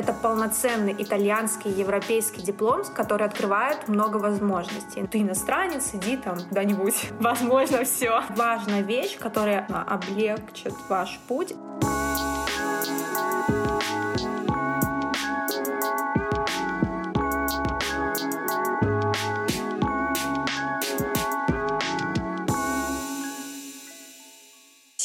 Это полноценный итальянский, европейский диплом, который открывает много возможностей. Ты иностранец, иди там куда-нибудь. Возможно, все. Важная вещь, которая облегчит ваш путь.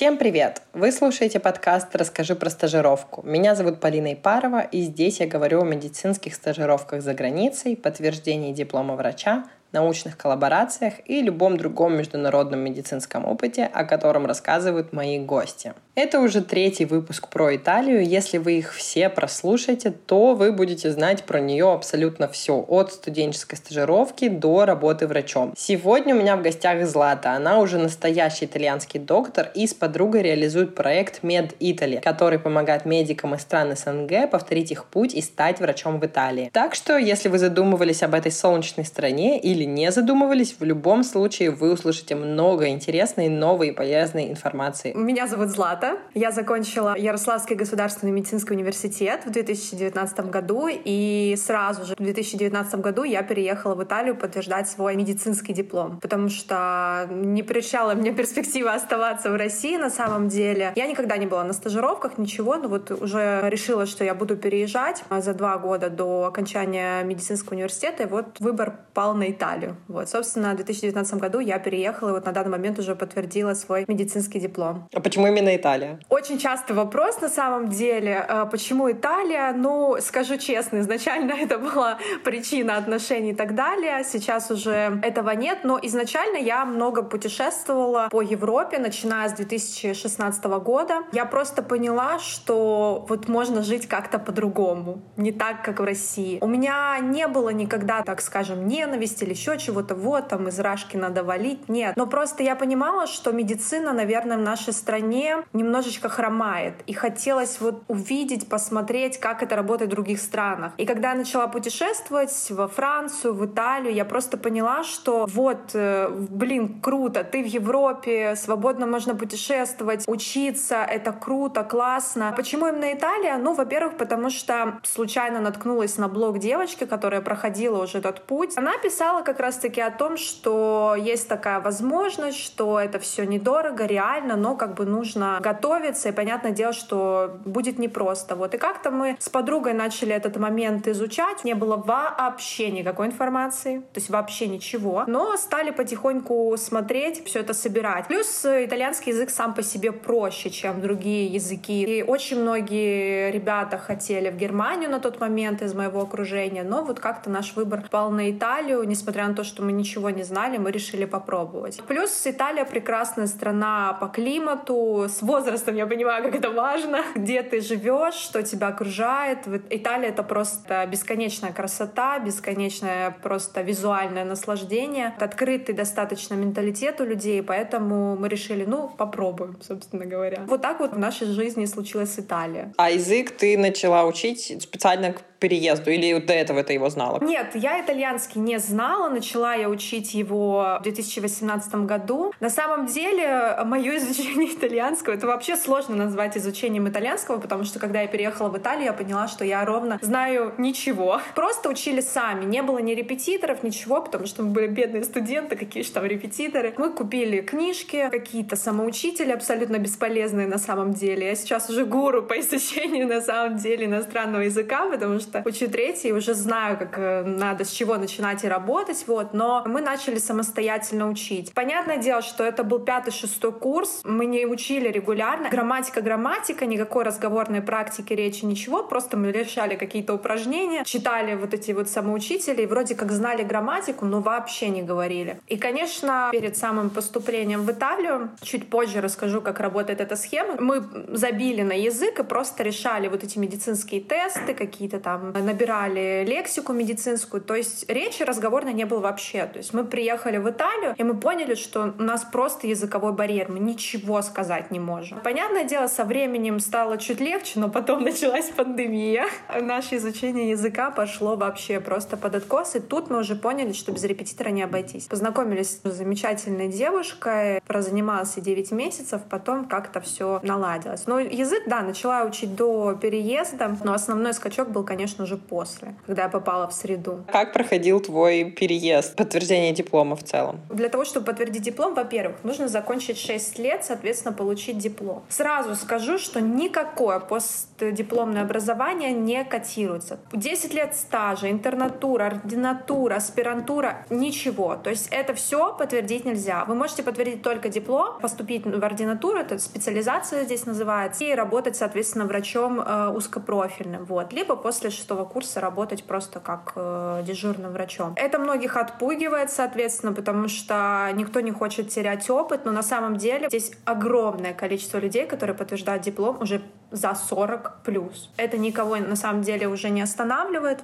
Всем привет! Вы слушаете подкаст «Расскажи про стажировку». Меня зовут Полина Ипарова, и здесь я говорю о медицинских стажировках за границей, подтверждении диплома врача, научных коллаборациях и любом другом международном медицинском опыте, о котором рассказывают мои гости. Это уже третий выпуск про Италию. Если вы их все прослушаете, то вы будете знать про нее абсолютно все, от студенческой стажировки до работы врачом. Сегодня у меня в гостях Злата. Она уже настоящий итальянский доктор и с подругой реализует проект Med Italy, который помогает медикам из стран СНГ повторить их путь и стать врачом в Италии. Так что, если вы задумывались об этой солнечной стране или не задумывались, в любом случае вы услышите много интересной, новой и полезной информации. Меня зовут Злата. Я закончила Ярославский государственный медицинский университет в 2019 году, и сразу же в 2019 году я переехала в Италию подтверждать свой медицинский диплом, потому что не прельщала мне перспектива оставаться в России на самом деле. Я никогда не была на стажировках, ничего, но вот уже решила, что я буду переезжать за два года до окончания медицинского университета, и вот выбор пал на Италию. Италию. Вот, собственно, в 2019 году я переехала и вот на данный момент уже подтвердила свой медицинский диплом. А почему именно Италия? Очень частый вопрос на самом деле. Э, почему Италия? Ну, скажу честно, изначально это была причина отношений и так далее. Сейчас уже этого нет, но изначально я много путешествовала по Европе, начиная с 2016 года. Я просто поняла, что вот можно жить как-то по-другому, не так, как в России. У меня не было никогда, так скажем, ненависти или еще чего-то, вот там из рашки надо валить. Нет. Но просто я понимала, что медицина, наверное, в нашей стране немножечко хромает. И хотелось вот увидеть, посмотреть, как это работает в других странах. И когда я начала путешествовать во Францию, в Италию, я просто поняла, что вот, э, блин, круто, ты в Европе, свободно можно путешествовать, учиться, это круто, классно. Почему именно Италия? Ну, во-первых, потому что случайно наткнулась на блог девочки, которая проходила уже этот путь. Она писала как раз-таки о том, что есть такая возможность, что это все недорого, реально, но как бы нужно готовиться, и понятное дело, что будет непросто. Вот. И как-то мы с подругой начали этот момент изучать, не было вообще никакой информации, то есть вообще ничего, но стали потихоньку смотреть, все это собирать. Плюс итальянский язык сам по себе проще, чем другие языки. И очень многие ребята хотели в Германию на тот момент из моего окружения, но вот как-то наш выбор пал на Италию, несмотря несмотря на то, что мы ничего не знали, мы решили попробовать. Плюс Италия прекрасная страна по климату, с возрастом я понимаю, как это важно, где ты живешь, что тебя окружает. Италия — это просто бесконечная красота, бесконечное просто визуальное наслаждение, открытый достаточно менталитет у людей, поэтому мы решили, ну, попробуем, собственно говоря. Вот так вот в нашей жизни случилась Италия. А язык ты начала учить специально к переезду? Или до этого ты его знала? Нет, я итальянский не знала. Начала я учить его в 2018 году. На самом деле, мое изучение итальянского, это вообще сложно назвать изучением итальянского, потому что когда я переехала в Италию, я поняла, что я ровно знаю ничего. Просто учили сами. Не было ни репетиторов, ничего, потому что мы были бедные студенты, какие же там репетиторы. Мы купили книжки, какие-то самоучители абсолютно бесполезные на самом деле. Я сейчас уже гуру по изучению на самом деле иностранного языка, потому что учу третий, уже знаю, как э, надо, с чего начинать и работать, вот, но мы начали самостоятельно учить. Понятное дело, что это был пятый-шестой курс, мы не учили регулярно. Грамматика, грамматика, никакой разговорной практики, речи, ничего, просто мы решали какие-то упражнения, читали вот эти вот самоучители, и вроде как знали грамматику, но вообще не говорили. И, конечно, перед самым поступлением в Италию, чуть позже расскажу, как работает эта схема, мы забили на язык и просто решали вот эти медицинские тесты, какие-то там набирали лексику медицинскую, то есть речи разговорной не не было вообще. То есть мы приехали в Италию, и мы поняли, что у нас просто языковой барьер, мы ничего сказать не можем. Понятное дело, со временем стало чуть легче, но потом началась пандемия. Наше изучение языка пошло вообще просто под откос, и тут мы уже поняли, что без репетитора не обойтись. Познакомились с замечательной девушкой, прозанимался 9 месяцев, потом как-то все наладилось. Но язык, да, начала учить до переезда, но основной скачок был, конечно же, после, когда я попала в среду. Как проходил твой переезд, подтверждение диплома в целом? Для того, чтобы подтвердить диплом, во-первых, нужно закончить 6 лет, соответственно, получить диплом. Сразу скажу, что никакое постдипломное образование не котируется. 10 лет стажа, интернатура, ординатура, аспирантура — ничего. То есть это все подтвердить нельзя. Вы можете подтвердить только диплом, поступить в ординатуру, это специализация здесь называется, и работать, соответственно, врачом э, узкопрофильным. Вот. Либо после шестого курса работать просто как э, дежурным врачом. Это многих отпугивает, соответственно, потому что никто не хочет терять опыт, но на самом деле здесь огромное количество людей, которые подтверждают диплом уже за 40 плюс. Это никого на самом деле уже не останавливает.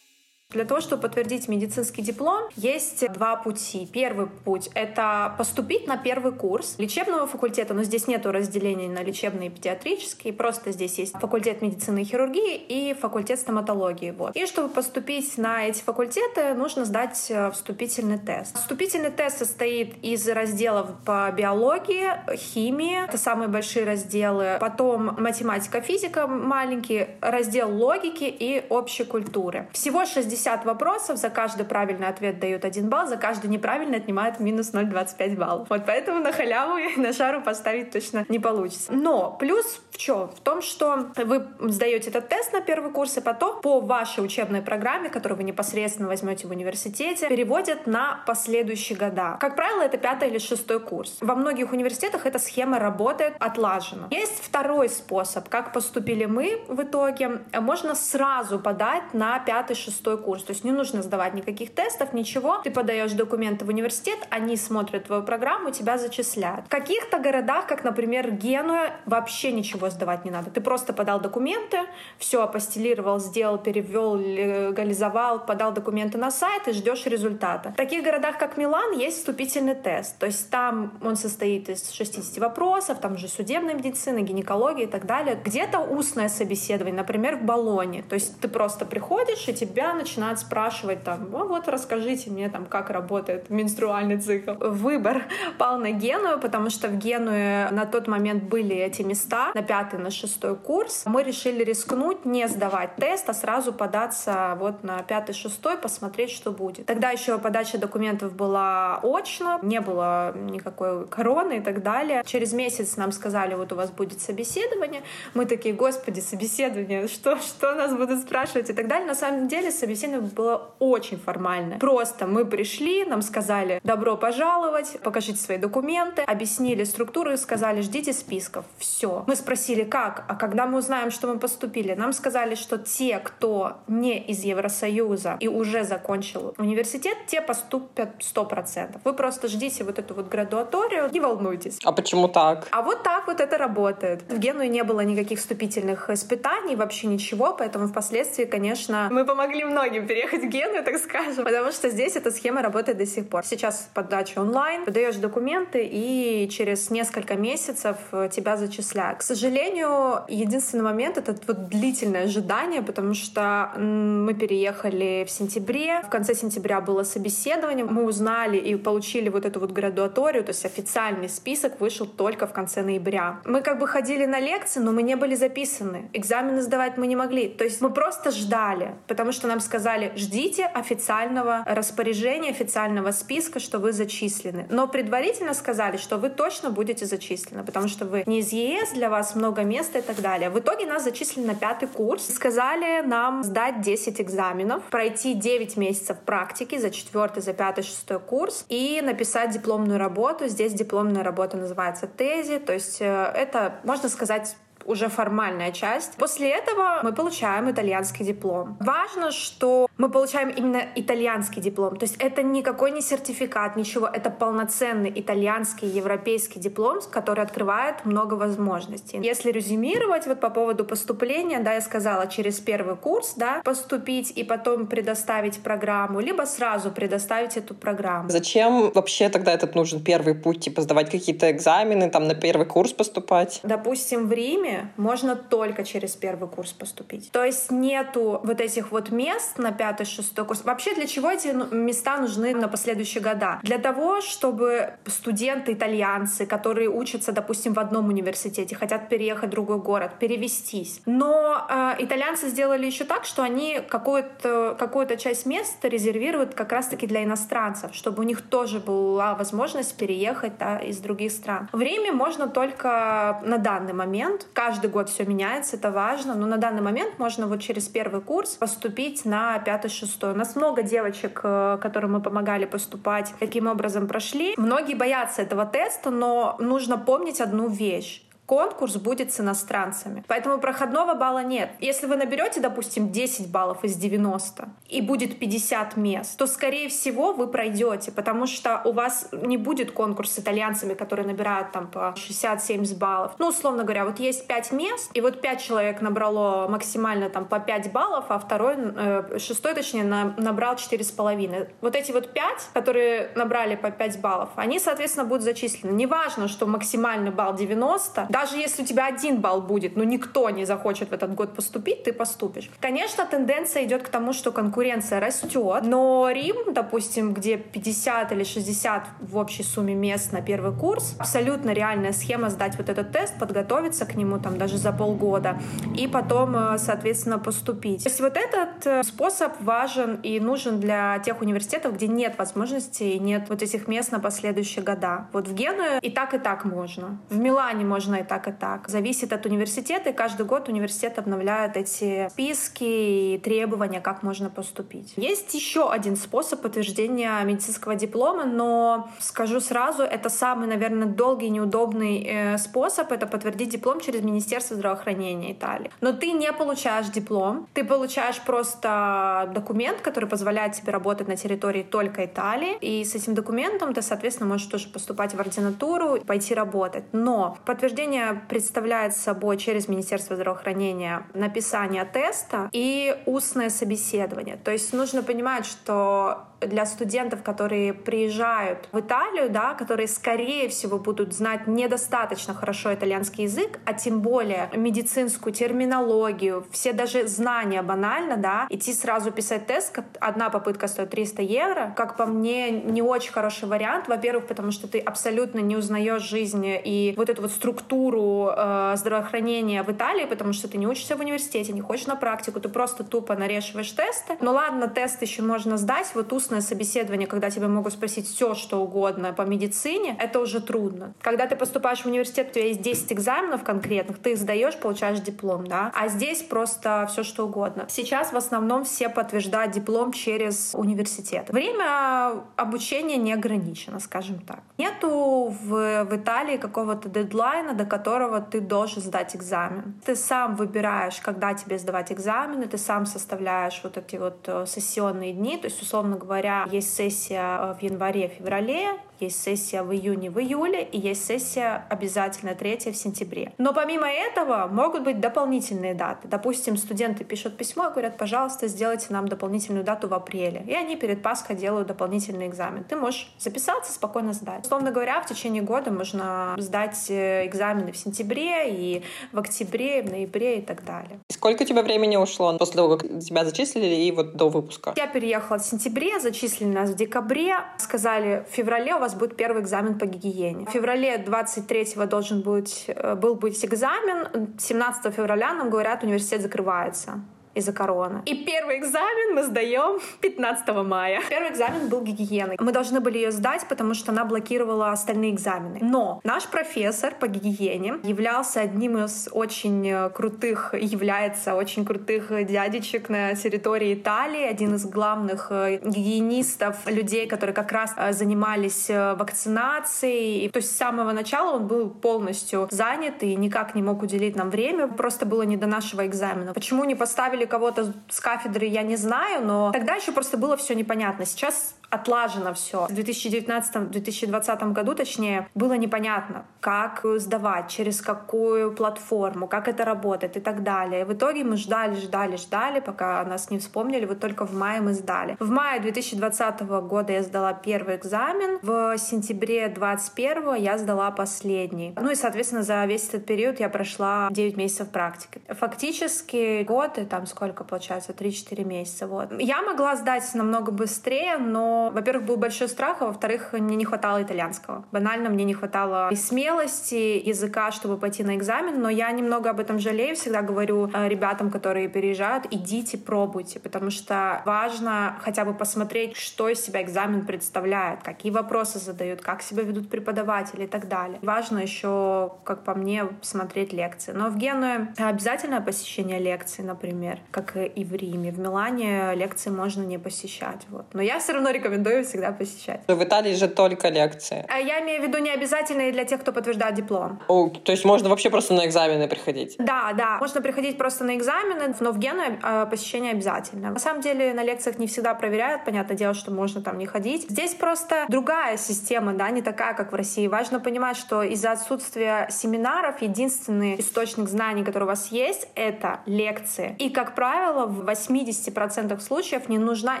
Для того, чтобы подтвердить медицинский диплом, есть два пути. Первый путь — это поступить на первый курс лечебного факультета, но здесь нет разделения на лечебный и педиатрический, просто здесь есть факультет медицины и хирургии и факультет стоматологии. Вот. И чтобы поступить на эти факультеты, нужно сдать э, вступительный тест. Вступительный тест состоит из разделов по биологии, химии, это самые большие разделы, потом математика, физика маленький, раздел логики и общей культуры. Всего 60 50 вопросов, за каждый правильный ответ дают 1 балл, за каждый неправильный отнимают минус 0,25 баллов. Вот поэтому на халяву на шару поставить точно не получится. Но плюс в чем? В том, что вы сдаете этот тест на первый курс, и потом по вашей учебной программе, которую вы непосредственно возьмете в университете, переводят на последующие года. Как правило, это пятый или шестой курс. Во многих университетах эта схема работает отлаженно. Есть второй способ, как поступили мы в итоге. Можно сразу подать на пятый-шестой курс курс. То есть не нужно сдавать никаких тестов, ничего. Ты подаешь документы в университет, они смотрят твою программу, тебя зачисляют. В каких-то городах, как, например, Генуя, вообще ничего сдавать не надо. Ты просто подал документы, все апостелировал, сделал, перевел, легализовал, подал документы на сайт и ждешь результата. В таких городах, как Милан, есть вступительный тест. То есть там он состоит из 60 вопросов, там же судебная медицина, гинекология и так далее. Где-то устное собеседование, например, в Болоне. То есть ты просто приходишь, и тебя начинают начинают спрашивать там, ну вот расскажите мне там, как работает менструальный цикл. Выбор пал на Геную, потому что в Генуе на тот момент были эти места на пятый, на шестой курс. Мы решили рискнуть, не сдавать тест, а сразу податься вот на пятый, шестой, посмотреть, что будет. Тогда еще подача документов была очно, не было никакой короны и так далее. Через месяц нам сказали, вот у вас будет собеседование. Мы такие, господи, собеседование, что, что нас будут спрашивать и так далее. На самом деле собеседование собеседование было очень формальное. Просто мы пришли, нам сказали «добро пожаловать», покажите свои документы, объяснили структуру и сказали «ждите списков». Все. Мы спросили «как?», а когда мы узнаем, что мы поступили, нам сказали, что те, кто не из Евросоюза и уже закончил университет, те поступят 100%. Вы просто ждите вот эту вот градуаторию, не волнуйтесь. А почему так? А вот так вот это работает. В Геную не было никаких вступительных испытаний, вообще ничего, поэтому впоследствии, конечно, мы помогли многим многим переехать в Гену, так скажем, потому что здесь эта схема работает до сих пор. Сейчас подача онлайн, подаешь документы, и через несколько месяцев э, тебя зачисляют. К сожалению, единственный момент — это вот длительное ожидание, потому что мы переехали в сентябре, в конце сентября было собеседование, мы узнали и получили вот эту вот градуаторию, то есть официальный список вышел только в конце ноября. Мы как бы ходили на лекции, но мы не были записаны. Экзамены сдавать мы не могли. То есть мы просто ждали, потому что нам сказали, сказали, ждите официального распоряжения, официального списка, что вы зачислены. Но предварительно сказали, что вы точно будете зачислены, потому что вы не из ЕС, для вас много места и так далее. В итоге нас зачислили на пятый курс. Сказали нам сдать 10 экзаменов, пройти 9 месяцев практики за четвертый, за пятый, шестой курс и написать дипломную работу. Здесь дипломная работа называется тези, то есть э, это, можно сказать, уже формальная часть. После этого мы получаем итальянский диплом. Важно, что мы получаем именно итальянский диплом. То есть это никакой не сертификат, ничего. Это полноценный итальянский, европейский диплом, который открывает много возможностей. Если резюмировать вот по поводу поступления, да, я сказала, через первый курс, да, поступить и потом предоставить программу, либо сразу предоставить эту программу. Зачем вообще тогда этот нужен первый путь? Типа сдавать какие-то экзамены, там на первый курс поступать? Допустим, в Риме можно только через первый курс поступить. То есть нету вот этих вот мест на пятый, шестой курс. Вообще для чего эти ну, места нужны на последующие года? Для того, чтобы студенты итальянцы, которые учатся, допустим, в одном университете, хотят переехать в другой город, перевестись. Но э, итальянцы сделали еще так, что они какую-то какую часть места резервируют как раз-таки для иностранцев, чтобы у них тоже была возможность переехать да, из других стран. В Риме можно только на данный момент. Каждый год все меняется, это важно, но на данный момент можно вот через первый курс поступить на пятый-шестой. У нас много девочек, э, которым мы помогали поступать, каким образом прошли. Многие боятся этого теста, но нужно помнить одну вещь конкурс будет с иностранцами. Поэтому проходного балла нет. Если вы наберете, допустим, 10 баллов из 90 и будет 50 мест, то, скорее всего, вы пройдете, потому что у вас не будет конкурс с итальянцами, которые набирают там по 60-70 баллов. Ну, условно говоря, вот есть 5 мест, и вот 5 человек набрало максимально там по 5 баллов, а второй, э, шестой, точнее, на, набрал 4,5. Вот эти вот 5, которые набрали по 5 баллов, они, соответственно, будут зачислены. Неважно, что максимальный балл 90, даже если у тебя один балл будет, но никто не захочет в этот год поступить, ты поступишь. Конечно, тенденция идет к тому, что конкуренция растет, но Рим, допустим, где 50 или 60 в общей сумме мест на первый курс, абсолютно реальная схема сдать вот этот тест, подготовиться к нему там даже за полгода и потом, э, соответственно, поступить. То есть вот этот э, способ важен и нужен для тех университетов, где нет возможности и нет вот этих мест на последующие года. Вот в Генуе и так, и так можно. В Милане можно и так и так. Зависит от университета, и каждый год университет обновляет эти списки и требования, как можно поступить. Есть еще один способ подтверждения медицинского диплома, но скажу сразу, это самый, наверное, долгий и неудобный э, способ, это подтвердить диплом через Министерство здравоохранения Италии. Но ты не получаешь диплом, ты получаешь просто документ, который позволяет тебе работать на территории только Италии, и с этим документом ты, соответственно, можешь тоже поступать в ординатуру, пойти работать. Но подтверждение Обучение представляет собой через Министерство здравоохранения написание теста и устное собеседование. То есть нужно понимать, что для студентов, которые приезжают в Италию, да, которые, скорее всего, будут знать недостаточно хорошо итальянский язык, а тем более медицинскую терминологию, все даже знания банально, да, идти сразу писать тест, одна попытка стоит 300 евро, как по мне, не очень хороший вариант. Во-первых, потому что ты абсолютно не узнаешь жизнь и вот эту вот структуру э, здравоохранения в Италии, потому что ты не учишься в университете, не ходишь на практику, ты просто тупо нарешиваешь тесты. Ну ладно, тест еще можно сдать, вот устное собеседование, когда тебя могут спросить все, что угодно по медицине, это уже трудно. Когда ты поступаешь в университет, у тебя есть 10 экзаменов конкретных, ты их сдаешь, получаешь диплом, да, а здесь просто все, что угодно. Сейчас в основном все подтверждают диплом через университет. Время обучения не ограничено, скажем так. Нету в, в Италии какого-то дедлайна, до которого ты должен сдать экзамен. Ты сам выбираешь, когда тебе сдавать экзамены, ты сам составляешь вот эти вот э, сессионные дни, то есть, условно говоря, есть сессия э, в январе-феврале, есть сессия в июне, в июле, и есть сессия обязательно третья в сентябре. Но помимо этого могут быть дополнительные даты. Допустим, студенты пишут письмо и говорят, пожалуйста, сделайте нам дополнительную дату в апреле. И они перед Пасхой делают дополнительный экзамен. Ты можешь записаться, спокойно сдать. Условно говоря, в течение года можно сдать э, экзамены в сентябре, и в октябре, и в ноябре и так далее. Сколько тебе времени ушло после того, как тебя зачислили и вот до выпуска? Я переехала в сентябре, зачислили нас в декабре. Сказали, в феврале у вас будет первый экзамен по гигиене. В феврале 23-го должен быть, э, был быть экзамен. 17 февраля нам говорят, университет закрывается. Из-за короны. И первый экзамен мы сдаем 15 мая. Первый экзамен был гигиеной. Мы должны были ее сдать, потому что она блокировала остальные экзамены. Но наш профессор по гигиене являлся одним из очень э, крутых, является очень крутых дядечек на территории Италии, один из главных э, гигиенистов, людей, которые как раз э, занимались вакцинацией. То есть с самого начала он был полностью занят и никак не мог уделить нам время. Просто было не до нашего экзамена. Почему не поставили кого-то с кафедры, я не знаю, но тогда еще просто было все непонятно. Сейчас отлажено все. В 2019-2020 году, точнее, было непонятно, как сдавать, через какую платформу, как это работает и так далее. В итоге мы ждали, ждали, ждали, пока нас не вспомнили. Вот только в мае мы сдали. В мае 2020 года я сдала первый экзамен. В сентябре 2021 я сдала последний. Ну и, соответственно, за весь этот период я прошла 9 месяцев практики. Фактически год и там сколько получается? 3-4 месяца. Вот. Я могла сдать намного быстрее, но во-первых, был большой страх, а во-вторых, мне не хватало итальянского. Банально мне не хватало и смелости, языка, чтобы пойти на экзамен, но я немного об этом жалею, всегда говорю э, ребятам, которые переезжают, идите, пробуйте, потому что важно хотя бы посмотреть, что из себя экзамен представляет, какие вопросы задают, как себя ведут преподаватели и так далее. Важно еще, как по мне, смотреть лекции. Но в Генуе обязательное посещение лекций, например, как и в Риме. В Милане лекции можно не посещать. Вот. Но я все равно рекомендую рекомендую всегда посещать. В Италии же только лекции. А я имею в виду не обязательные для тех, кто подтверждает диплом. О, то есть можно вообще просто на экзамены приходить? Да, да. Можно приходить просто на экзамены, но в Гену э, посещение обязательно. На самом деле на лекциях не всегда проверяют. Понятное дело, что можно там не ходить. Здесь просто другая система, да, не такая, как в России. Важно понимать, что из-за отсутствия семинаров единственный источник знаний, который у вас есть, это лекции. И, как правило, в 80% случаев не нужна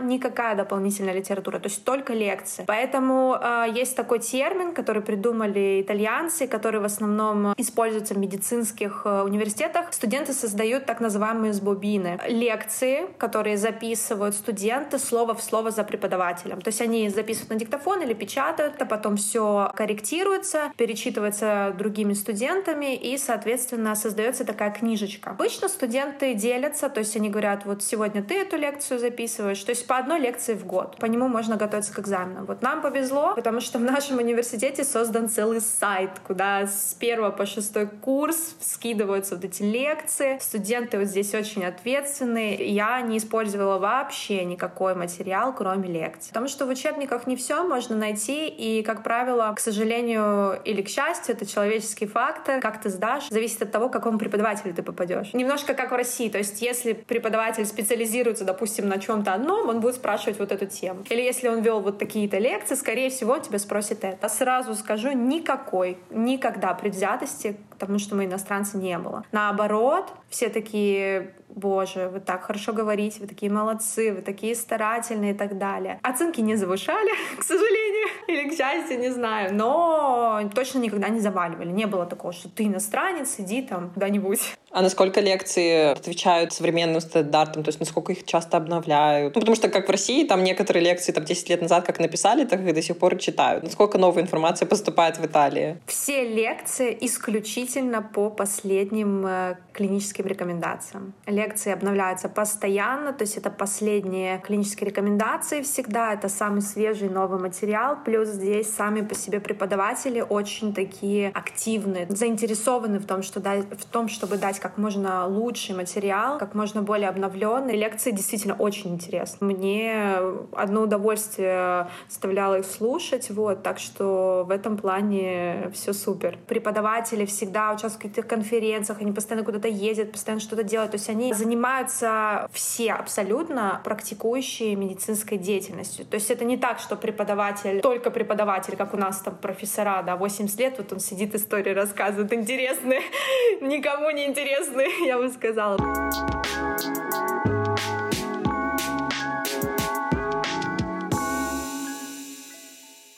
никакая дополнительная литература литература, то есть только лекции. Поэтому э, есть такой термин, который придумали итальянцы, который в основном используется в медицинских э, университетах. Студенты создают так называемые сбобины. Лекции, которые записывают студенты слово в слово за преподавателем. То есть они записывают на диктофон или печатают, а потом все корректируется, перечитывается другими студентами и, соответственно, создается такая книжечка. Обычно студенты делятся, то есть они говорят, вот сегодня ты эту лекцию записываешь, то есть по одной лекции в год. По нему можно можно готовиться к экзаменам. Вот нам повезло, потому что в нашем университете создан целый сайт, куда с первого по шестой курс скидываются вот эти лекции. Студенты вот здесь очень ответственные. Я не использовала вообще никакой материал, кроме лекций. Потому что в учебниках не все можно найти, и, как правило, к сожалению или к счастью, это человеческий фактор. Как ты сдашь, зависит от того, к какому преподавателю ты попадешь. Немножко как в России. То есть, если преподаватель специализируется, допустим, на чем-то одном, он будет спрашивать вот эту тему. Или если он вел вот такие-то лекции, скорее всего, он тебя спросит это. Сразу скажу, никакой, никогда предвзятости к тому, что мы иностранцы, не было. Наоборот, все такие боже, вы так хорошо говорите, вы такие молодцы, вы такие старательные и так далее. Оценки не завышали, к сожалению, или к счастью, не знаю, но точно никогда не заваливали. Не было такого, что ты иностранец, иди там куда-нибудь. А насколько лекции отвечают современным стандартам, то есть насколько их часто обновляют? Ну, потому что, как в России, там некоторые лекции там 10 лет назад как написали, так их до сих пор читают. Насколько новая информация поступает в Италии? Все лекции исключительно по последним э, клиническим рекомендациям лекции обновляются постоянно, то есть это последние клинические рекомендации всегда, это самый свежий новый материал, плюс здесь сами по себе преподаватели очень такие активные, заинтересованы в том, что дать, в том, чтобы дать как можно лучший материал, как можно более обновленный. Лекции действительно очень интересны. Мне одно удовольствие составляло их слушать, вот, так что в этом плане все супер. Преподаватели всегда участвуют в каких-то конференциях, они постоянно куда-то ездят, постоянно что-то делают, то есть они занимаются все абсолютно практикующие медицинской деятельностью. То есть это не так, что преподаватель, только преподаватель, как у нас там профессора, да, 80 лет, вот он сидит, истории рассказывает интересные, никому не интересные, я бы сказала.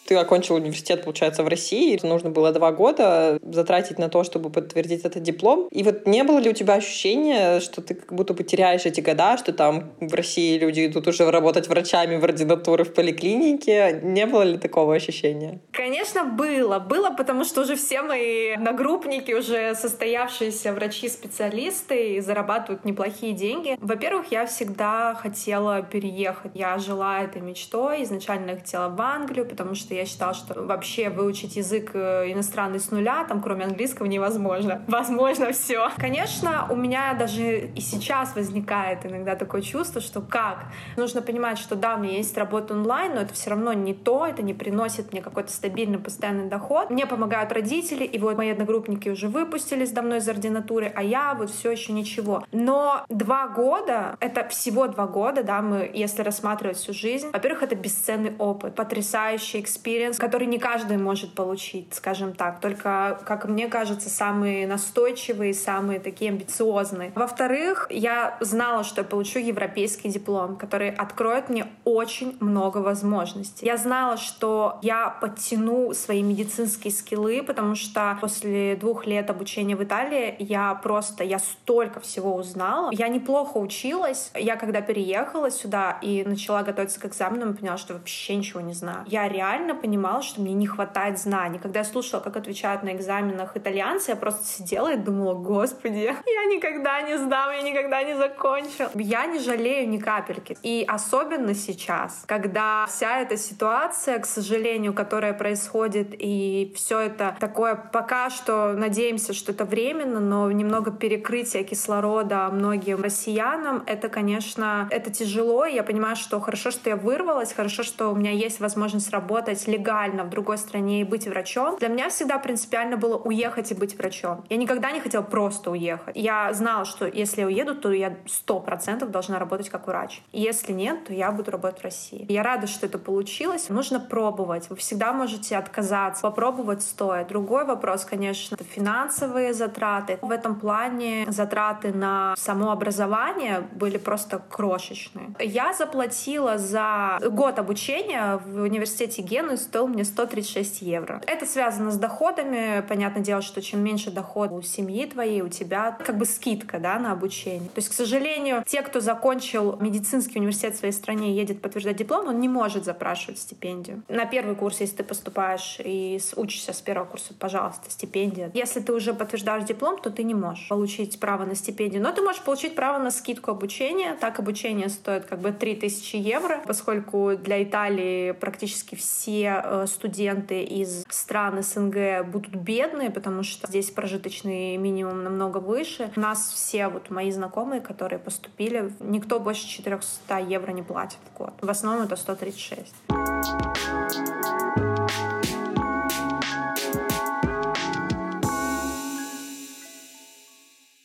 Ты окончил университет, получается, в России. Нужно было два года затратить на то, чтобы подтвердить этот диплом. И вот не было ли у тебя ощущения, что ты как будто бы теряешь эти года, что там в России люди идут уже работать врачами в ординатуры в поликлинике? Не было ли такого ощущения? Конечно, было. Было, потому что уже все мои нагруппники, уже состоявшиеся врачи-специалисты, зарабатывают неплохие деньги. Во-первых, я всегда хотела переехать. Я жила этой мечтой. Изначально хотела в Англию, потому что я считала, что вообще выучить язык э, иностранный с нуля, там кроме английского, невозможно. Возможно все. Конечно, у меня даже и сейчас возникает иногда такое чувство, что как? Нужно понимать, что да, у меня есть работа онлайн, но это все равно не то, это не приносит мне какой-то стабильный постоянный доход. Мне помогают родители, и вот мои одногруппники уже выпустились давно из ординатуры, а я вот все еще ничего. Но два года, это всего два года, да, мы, если рассматривать всю жизнь, во-первых, это бесценный опыт, потрясающий experience, который не каждый может получить, скажем так, только, как мне кажется, самые настойчивые, самые такие амбициозные. Во-вторых, я знала, что я получу европейский диплом, который откроет мне очень много возможностей. Я знала, что я подтяну свои медицинские скиллы, потому что после двух лет обучения в Италии я просто, я столько всего узнала. Я неплохо училась. Я когда переехала сюда и начала готовиться к экзаменам, поняла, что вообще ничего не знаю. Я реально понимала, что мне не хватает знаний. Когда я слушала, как отвечают на экзаменах итальянцы, я просто сидела и думала, господи, я никогда не сдам, я никогда не закончу. Я не жалею ни капельки. И особенно сейчас, когда вся эта ситуация, к сожалению, которая происходит, и все это такое пока что надеемся, что это временно, но немного перекрытие кислорода многим россиянам, это, конечно, это тяжело. Я понимаю, что хорошо, что я вырвалась, хорошо, что у меня есть возможность работать легально в другой стране и быть врачом. Для меня всегда принципиально было уехать и быть врачом. Я никогда не хотела просто уехать. Я знала, что если я уеду, то я сто процентов должна работать как врач. Если нет, то я буду работать в России. Я рада, что это получилось. Нужно пробовать. Вы всегда можете отказаться. Попробовать стоит. Другой вопрос, конечно, это финансовые затраты. В этом плане затраты на само образование были просто крошечные. Я заплатила за год обучения в университете Гену стоил мне 136 евро. Это связано с доходами. Понятное дело, что чем меньше доход у семьи твоей, у тебя как бы скидка да, на обучение. То есть, к сожалению, те, кто закончил медицинский университет в своей стране и едет подтверждать диплом, он не может запрашивать стипендию. На первый курс, если ты поступаешь и учишься с первого курса, пожалуйста, стипендия. Если ты уже подтверждаешь диплом, то ты не можешь получить право на стипендию. Но ты можешь получить право на скидку обучения. Так обучение стоит как бы 3000 евро, поскольку для Италии практически все э, студенты из стран СНГ будут бедные, потому что здесь прожиточный минимум намного выше. У нас все вот мои знакомые, которые поступили, никто больше 400 евро не платит в год. В основном это 136.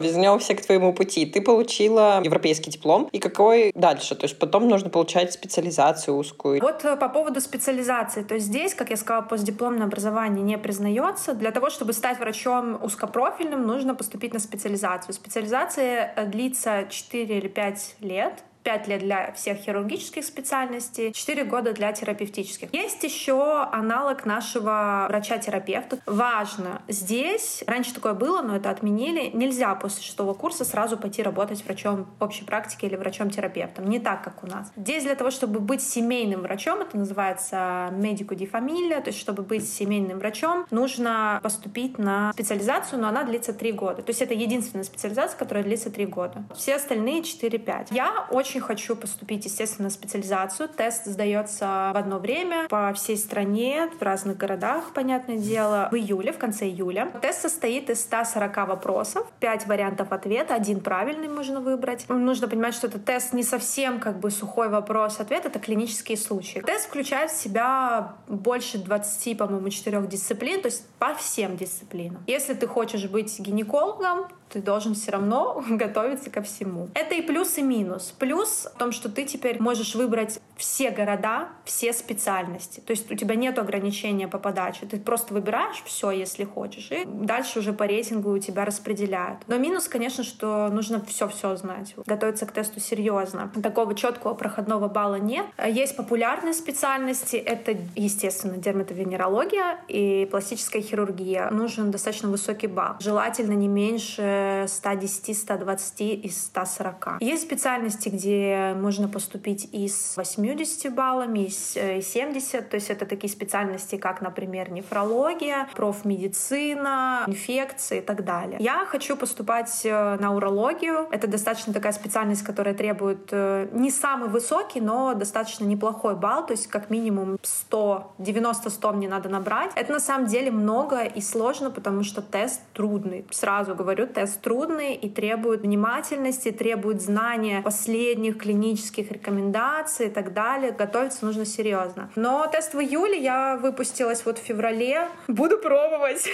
Вернемся к твоему пути. Ты получила европейский диплом. И какой дальше? То есть потом нужно получать специализацию узкую. Вот э, по поводу специализации. То есть здесь, как я сказала, постдипломное образование не признается. Для того, чтобы стать врачом узкопрофильным, нужно поступить на специализацию. Специализация э, длится 4 или 5 лет. 5 лет для всех хирургических специальностей, 4 года для терапевтических. Есть еще аналог нашего врача-терапевта. Важно, здесь, раньше такое было, но это отменили, нельзя после шестого курса сразу пойти работать врачом общей практики или врачом-терапевтом. Не так, как у нас. Здесь для того, чтобы быть семейным врачом, это называется медику ди фамилия, то есть чтобы быть семейным врачом, нужно поступить на специализацию, но она длится 3 года. То есть это единственная специализация, которая длится 3 года. Все остальные 4-5. Я очень очень хочу поступить, естественно, на специализацию. Тест сдается в одно время по всей стране, в разных городах, понятное дело, в июле, в конце июля. Тест состоит из 140 вопросов, 5 вариантов ответа, один правильный можно выбрать. Нужно понимать, что этот тест не совсем как бы сухой вопрос-ответ, это клинические случаи. Тест включает в себя больше 20, по-моему, 4 дисциплин, то есть по всем дисциплинам. Если ты хочешь быть гинекологом, ты должен все равно готовиться ко всему. Это и плюс, и минус. Плюс в том, что ты теперь можешь выбрать все города, все специальности. То есть у тебя нет ограничения по подаче. Ты просто выбираешь все, если хочешь, и дальше уже по рейтингу у тебя распределяют. Но минус, конечно, что нужно все-все знать. Готовиться к тесту серьезно. Такого четкого проходного балла нет. Есть популярные специальности. Это, естественно, дерматовенерология и пластическая хирургия. Нужен достаточно высокий балл. Желательно не меньше 110, 120 и 140. Есть специальности, где можно поступить и с 80 баллами, и с 70. Э, То есть это такие специальности, как, например, нефрология, профмедицина, инфекции и так далее. Я хочу поступать э, на урологию. Это достаточно такая специальность, которая требует э, не самый высокий, но достаточно неплохой балл, то есть как минимум 100, 90-100 мне надо набрать. Это на самом деле много и сложно, потому что тест трудный. Сразу говорю, тест трудный и требует внимательности, требует знания последних клинических рекомендаций и так далее. Готовиться нужно серьезно. Но тест в июле я выпустилась вот в феврале. Буду пробовать.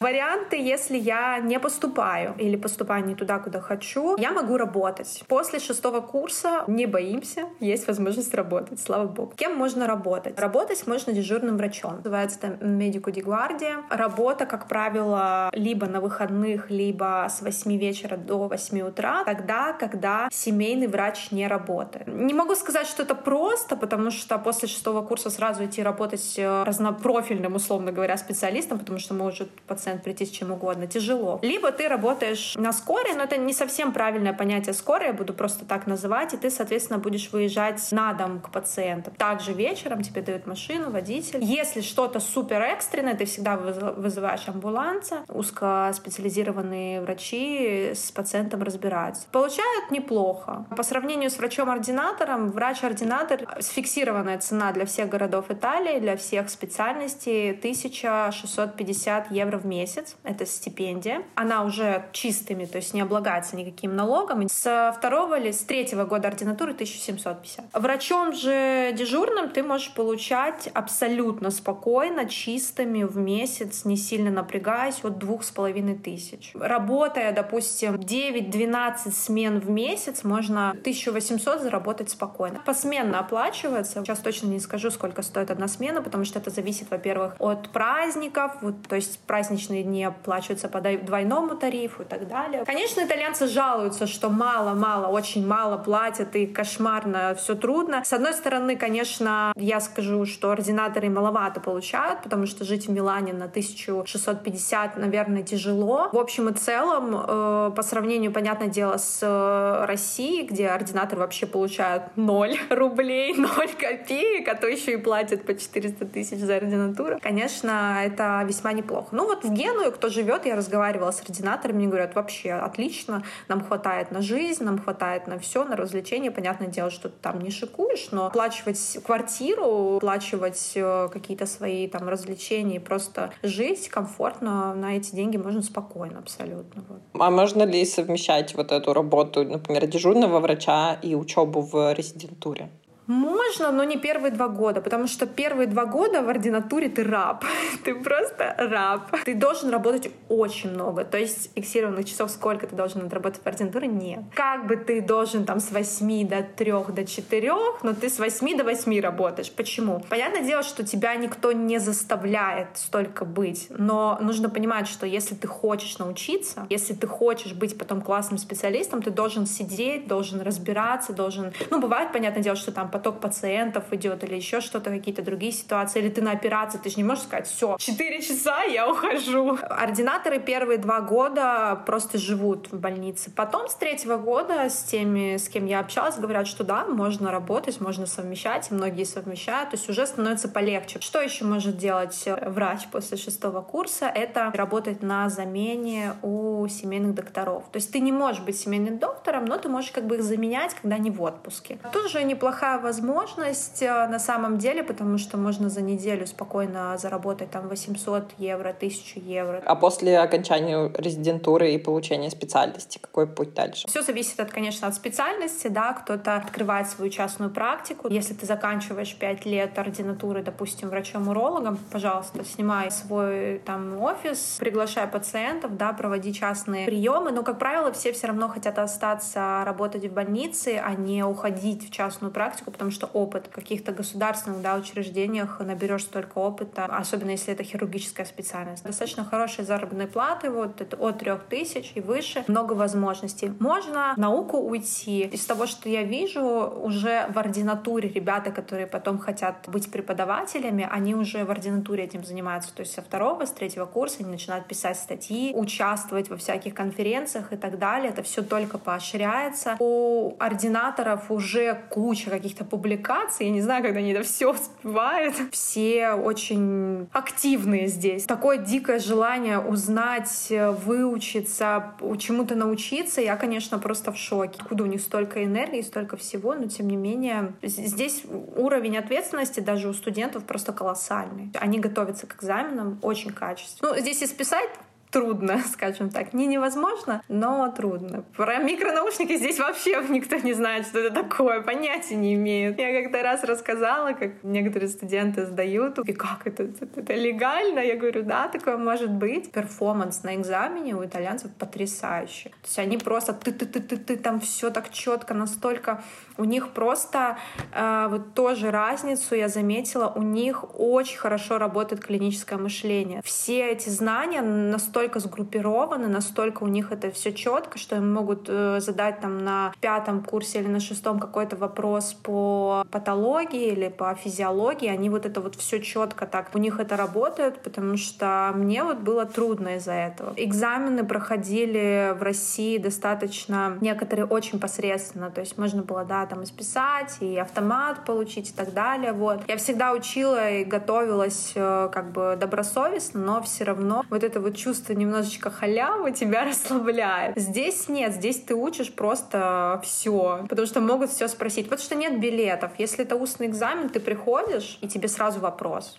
Варианты, если я не поступаю или поступаю не туда, куда хочу, я могу работать. После шестого курса не боимся, есть возможность работать, слава богу. Кем можно работать? Работать можно дежурным врачом. Называется это медику ди гвардия. Работа, как правило, либо на выходных, либо с 8 вечера до 8 утра, тогда, когда семейный врач не работает. Не могу сказать, что это просто, потому что после шестого курса сразу идти работать э, разнопрофильным, условно говоря, специалистом, потому что может пациент пациент прийти с чем угодно, тяжело. Либо ты работаешь на скорой, но это не совсем правильное понятие скорой, я буду просто так называть, и ты, соответственно, будешь выезжать на дом к пациентам. Также вечером тебе дают машину, водитель. Если что-то супер экстренное, ты всегда вызываешь амбуланса, узкоспециализированные врачи с пациентом разбираются. Получают неплохо. По сравнению с врачом-ординатором, врач-ординатор сфиксированная цена для всех городов Италии, для всех специальностей 1650 евро в месяц месяц, это стипендия. Она уже чистыми, то есть не облагается никаким налогом. С второго или с третьего года ординатуры 1750. Врачом же дежурным ты можешь получать абсолютно спокойно, чистыми в месяц, не сильно напрягаясь, от двух с половиной тысяч. Работая, допустим, 9-12 смен в месяц, можно 1800 заработать спокойно. Посменно оплачивается. Сейчас точно не скажу, сколько стоит одна смена, потому что это зависит, во-первых, от праздников, вот, то есть праздничные праздничные дни оплачиваются по двойному тарифу и так далее. Конечно, итальянцы жалуются, что мало-мало, очень мало платят и кошмарно, все трудно. С одной стороны, конечно, я скажу, что ординаторы маловато получают, потому что жить в Милане на 1650, наверное, тяжело. В общем и целом, э, по сравнению, понятное дело, с э, Россией, где ординаторы вообще получают 0 рублей, 0 копеек, а то еще и платят по 400 тысяч за ординатуру, конечно, это весьма неплохо. Ну вот в Геную, кто живет, я разговаривала с ординаторами, мне говорят, вообще отлично, нам хватает на жизнь, нам хватает на все, на развлечения. Понятное дело, что ты там не шикуешь, но оплачивать квартиру, оплачивать э, какие-то свои там развлечения, просто жить комфортно на эти деньги можно спокойно абсолютно. Вот. А можно ли совмещать вот эту работу, например, дежурного врача и учебу в резидентуре? Можно, но не первые два года, потому что первые два года в ординатуре ты раб. ты просто раб. Ты должен работать очень много. То есть фиксированных часов, сколько ты должен отработать в ординатуре, нет. Как бы ты должен там с 8 до 3 до 4, но ты с 8 до 8 работаешь. Почему? Понятное дело, что тебя никто не заставляет столько быть, но нужно понимать, что если ты хочешь научиться, если ты хочешь быть потом классным специалистом, ты должен сидеть, должен разбираться, должен... Ну, бывает, понятное дело, что там поток пациентов идет или еще что-то, какие-то другие ситуации, или ты на операции, ты же не можешь сказать, все, 4 часа, я ухожу. Ординаторы первые два года просто живут в больнице. Потом с третьего года с теми, с кем я общалась, говорят, что да, можно работать, можно совмещать, и многие совмещают, то есть уже становится полегче. Что еще может делать врач после шестого курса? Это работать на замене у семейных докторов. То есть ты не можешь быть семейным доктором, но ты можешь как бы их заменять, когда они в отпуске. Тоже неплохая возможность э, на самом деле, потому что можно за неделю спокойно заработать там 800 евро, 1000 евро. А после окончания резидентуры и получения специальности, какой путь дальше? Все зависит, от, конечно, от специальности, да, кто-то открывает свою частную практику. Если ты заканчиваешь 5 лет ординатуры, допустим, врачом-урологом, пожалуйста, снимай свой там офис, приглашай пациентов, да, проводи частные приемы, но, как правило, все все равно хотят остаться работать в больнице, а не уходить в частную практику, потому что опыт в каких-то государственных да, учреждениях наберешь столько опыта, особенно если это хирургическая специальность. Достаточно хорошие заработные платы, вот это от трех тысяч и выше, много возможностей. Можно в науку уйти. Из того, что я вижу, уже в ординатуре ребята, которые потом хотят быть преподавателями, они уже в ординатуре этим занимаются. То есть со второго, с третьего курса они начинают писать статьи, участвовать во всяких конференциях и так далее. Это все только поощряется. У ординаторов уже куча каких-то публикаций. Я не знаю, когда они это все успевают. Все очень активные здесь. Такое дикое желание узнать, выучиться, чему-то научиться. Я, конечно, просто в шоке. Куда у них столько энергии, столько всего, но тем не менее здесь уровень ответственности даже у студентов просто колоссальный. Они готовятся к экзаменам очень качественно. Ну, здесь и списать трудно, скажем так. Не невозможно, но трудно. Про микронаушники здесь вообще никто не знает, что это такое, понятия не имеют. Я как-то раз рассказала, как некоторые студенты сдают, и как это, это, это легально? Я говорю, да, такое может быть. Перформанс на экзамене у итальянцев потрясающий. То есть они просто ты-ты-ты-ты-ты, там все так четко, настолько у них просто э, вот тоже разницу я заметила, у них очень хорошо работает клиническое мышление. Все эти знания настолько сгруппированы, настолько у них это все четко, что им могут э, задать там на пятом курсе или на шестом какой-то вопрос по патологии или по физиологии, они вот это вот все четко так, у них это работает, потому что мне вот было трудно из-за этого. Экзамены проходили в России достаточно, некоторые очень посредственно, то есть можно было, да, там исписать, и автомат получить и так далее. Вот. Я всегда учила и готовилась э, как бы добросовестно, но все равно вот это вот чувство немножечко халявы тебя расслабляет. Здесь нет, здесь ты учишь просто все, потому что могут все спросить. Вот что нет билетов. Если это устный экзамен, ты приходишь, и тебе сразу вопрос.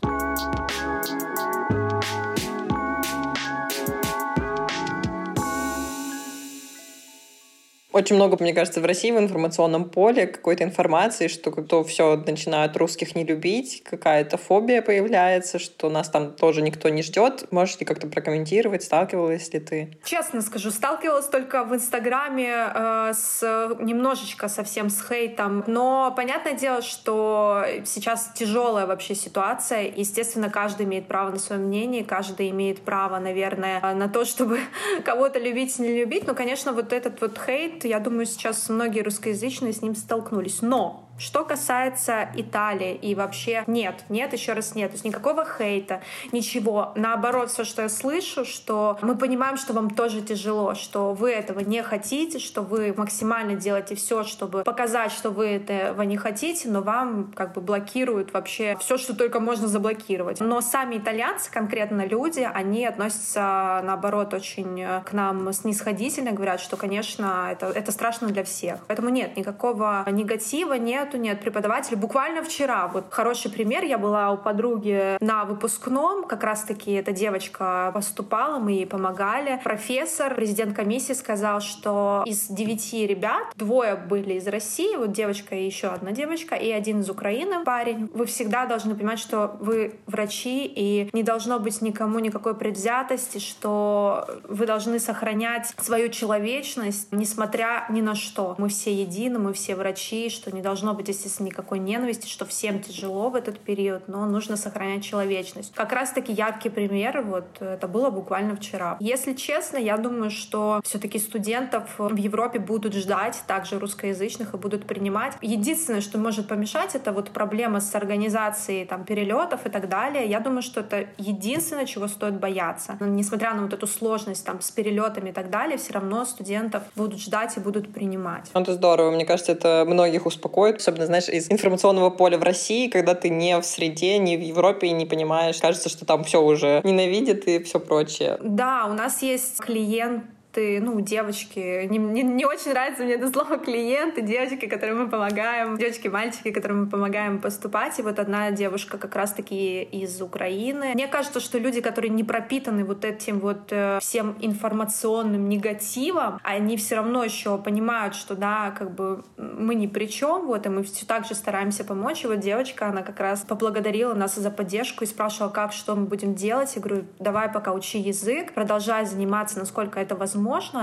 Очень много, мне кажется, в России в информационном поле какой-то информации, что кто все начинают русских не любить, какая-то фобия появляется, что нас там тоже никто не ждет. Можешь ли как-то прокомментировать, сталкивалась ли ты? Честно скажу, сталкивалась только в Инстаграме э, с немножечко совсем с хейтом. Но понятное дело, что сейчас тяжелая вообще ситуация. Естественно, каждый имеет право на свое мнение, каждый имеет право, наверное, на то, чтобы кого-то любить, не любить. Но, конечно, вот этот вот хейт я думаю, сейчас многие русскоязычные с ним столкнулись. Но что касается Италии и вообще нет, нет, еще раз нет, то есть никакого хейта, ничего. Наоборот, все, что я слышу, что мы понимаем, что вам тоже тяжело, что вы этого не хотите, что вы максимально делаете все, чтобы показать, что вы этого не хотите, но вам как бы блокируют вообще все, что только можно заблокировать. Но сами итальянцы, конкретно люди, они относятся наоборот очень к нам снисходительно, говорят, что, конечно, это, это страшно для всех. Поэтому нет, никакого негатива нет, нету, нет преподавателей. Буквально вчера, вот хороший пример, я была у подруги на выпускном, как раз-таки эта девочка поступала, мы ей помогали. Профессор, президент комиссии сказал, что из девяти ребят двое были из России, вот девочка и еще одна девочка, и один из Украины парень. Вы всегда должны понимать, что вы врачи, и не должно быть никому никакой предвзятости, что вы должны сохранять свою человечность, несмотря ни на что. Мы все едины, мы все врачи, что не должно быть, естественно, никакой ненависти, что всем тяжело в этот период, но нужно сохранять человечность. Как раз-таки яркий пример, вот это было буквально вчера. Если честно, я думаю, что все-таки студентов в Европе будут ждать, также русскоязычных, и будут принимать. Единственное, что может помешать, это вот проблема с организацией там перелетов и так далее. Я думаю, что это единственное, чего стоит бояться. Но, несмотря на вот эту сложность там с перелетами и так далее, все равно студентов будут ждать и будут принимать. Это здорово. Мне кажется, это многих успокоит особенно, знаешь, из информационного поля в России, когда ты не в среде, не в Европе и не понимаешь, кажется, что там все уже ненавидят и все прочее. Да, у нас есть клиент клиенты, ну, девочки, не, не, не очень нравится мне это слово клиенты, девочки, которым мы помогаем, девочки, мальчики, которым мы помогаем поступать. И вот одна девушка как раз-таки из Украины. Мне кажется, что люди, которые не пропитаны вот этим вот э, всем информационным негативом, они все равно еще понимают, что да, как бы мы ни при чем, вот, и мы все так же стараемся помочь. И вот девочка, она как раз поблагодарила нас за поддержку и спрашивала, как, что мы будем делать. Я говорю, давай пока учи язык, продолжай заниматься, насколько это возможно,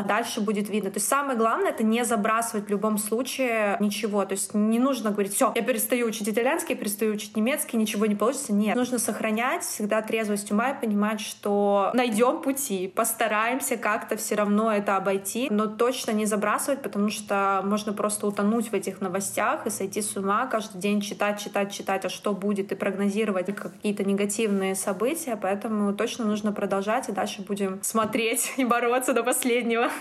дальше будет видно. То есть самое главное — это не забрасывать в любом случае ничего. То есть не нужно говорить, все, я перестаю учить итальянский, я перестаю учить немецкий, ничего не получится. Нет. Нужно сохранять всегда трезвость ума и понимать, что найдем пути, постараемся как-то все равно это обойти, но точно не забрасывать, потому что можно просто утонуть в этих новостях и сойти с ума, каждый день читать, читать, читать, а что будет, и прогнозировать какие-то негативные события. Поэтому точно нужно продолжать, и дальше будем смотреть и бороться до последнего последнего.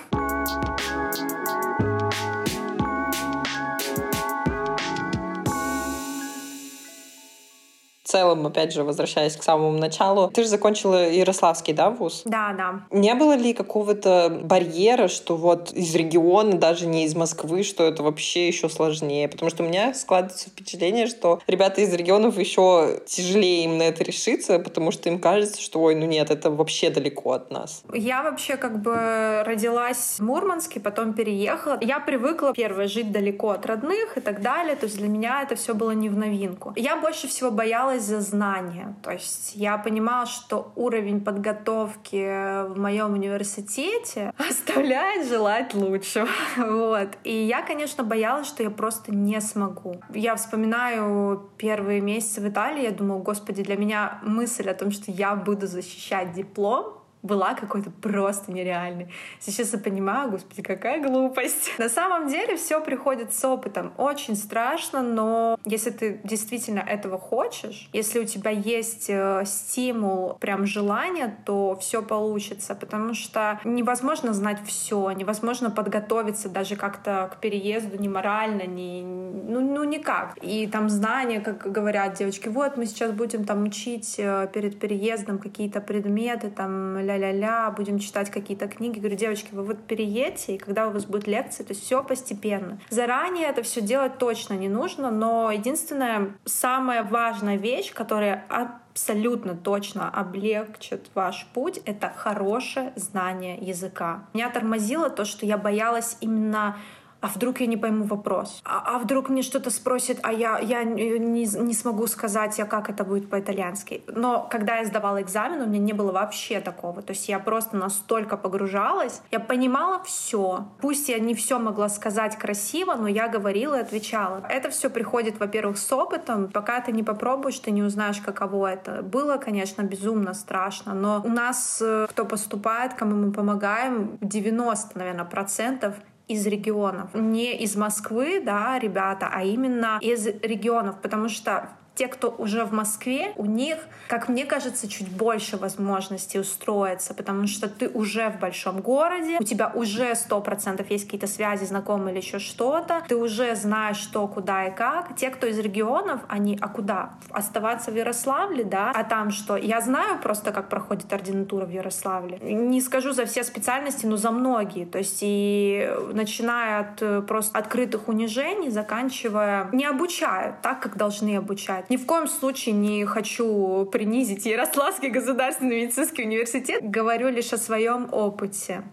Целом, опять же, возвращаясь к самому началу, ты же закончила Ярославский, да, вуз? Да, да. Не было ли какого-то барьера, что вот из региона, даже не из Москвы, что это вообще еще сложнее? Потому что у меня складывается впечатление, что ребята из регионов еще тяжелее им на это решиться, потому что им кажется, что, ой, ну нет, это вообще далеко от нас. Я вообще как бы родилась в Мурманске, потом переехала. Я привыкла, первое, жить далеко от родных и так далее. То есть для меня это все было не в новинку. Я больше всего боялась за знания. То есть я понимала, что уровень подготовки в моем университете оставляет желать лучшего. Вот. И я, конечно, боялась, что я просто не смогу. Я вспоминаю первые месяцы в Италии, я думала, господи, для меня мысль о том, что я буду защищать диплом, была какой-то просто нереальной. Сейчас я понимаю, господи, какая глупость. На самом деле все приходит с опытом. Очень страшно, но если ты действительно этого хочешь, если у тебя есть э, стимул, прям желание, то все получится, потому что невозможно знать все, невозможно подготовиться даже как-то к переезду ни морально, ни, ну, ну никак. И там знания, как говорят девочки, вот мы сейчас будем там учить э, перед переездом какие-то предметы, там ля ля-ля-ля, будем читать какие-то книги. Говорю, девочки, вы вот переедете, и когда у вас будет лекция, то все постепенно. Заранее это все делать точно не нужно, но единственная самая важная вещь, которая абсолютно точно облегчит ваш путь, это хорошее знание языка. Меня тормозило то, что я боялась именно а вдруг я не пойму вопрос, а, а вдруг мне что-то спросит, а я, я не, не смогу сказать, я как это будет по-итальянски. Но когда я сдавала экзамен, у меня не было вообще такого. То есть я просто настолько погружалась, я понимала все. Пусть я не все могла сказать красиво, но я говорила и отвечала. Это все приходит, во-первых, с опытом. Пока ты не попробуешь, ты не узнаешь, каково это. Было, конечно, безумно страшно, но у нас, э, кто поступает, кому мы помогаем, 90, наверное, процентов из регионов. Не из Москвы, да, ребята, а именно из регионов, потому что те, кто уже в Москве, у них, как мне кажется, чуть больше возможностей устроиться, потому что ты уже в большом городе, у тебя уже сто процентов есть какие-то связи, знакомые или еще что-то, ты уже знаешь, что, куда и как. Те, кто из регионов, они, а куда? Оставаться в Ярославле, да? А там что? Я знаю просто, как проходит ординатура в Ярославле. Не скажу за все специальности, но за многие. То есть и начиная от э, просто открытых унижений, заканчивая не обучают так, как должны обучать ни в коем случае не хочу принизить Ярославский государственный медицинский университет. Говорю лишь о своем опыте.